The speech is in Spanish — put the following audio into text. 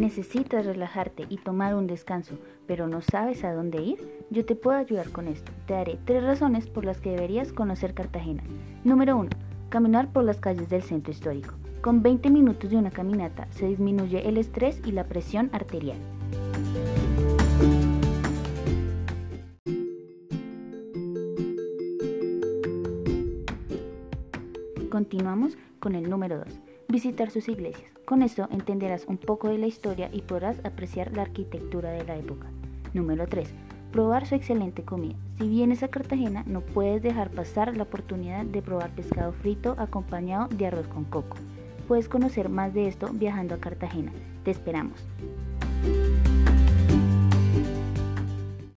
¿Necesitas relajarte y tomar un descanso, pero no sabes a dónde ir? Yo te puedo ayudar con esto. Te daré tres razones por las que deberías conocer Cartagena. Número 1. Caminar por las calles del centro histórico. Con 20 minutos de una caminata se disminuye el estrés y la presión arterial. Continuamos con el número 2 visitar sus iglesias. Con esto entenderás un poco de la historia y podrás apreciar la arquitectura de la época. Número 3. Probar su excelente comida. Si vienes a Cartagena no puedes dejar pasar la oportunidad de probar pescado frito acompañado de arroz con coco. Puedes conocer más de esto viajando a Cartagena. Te esperamos.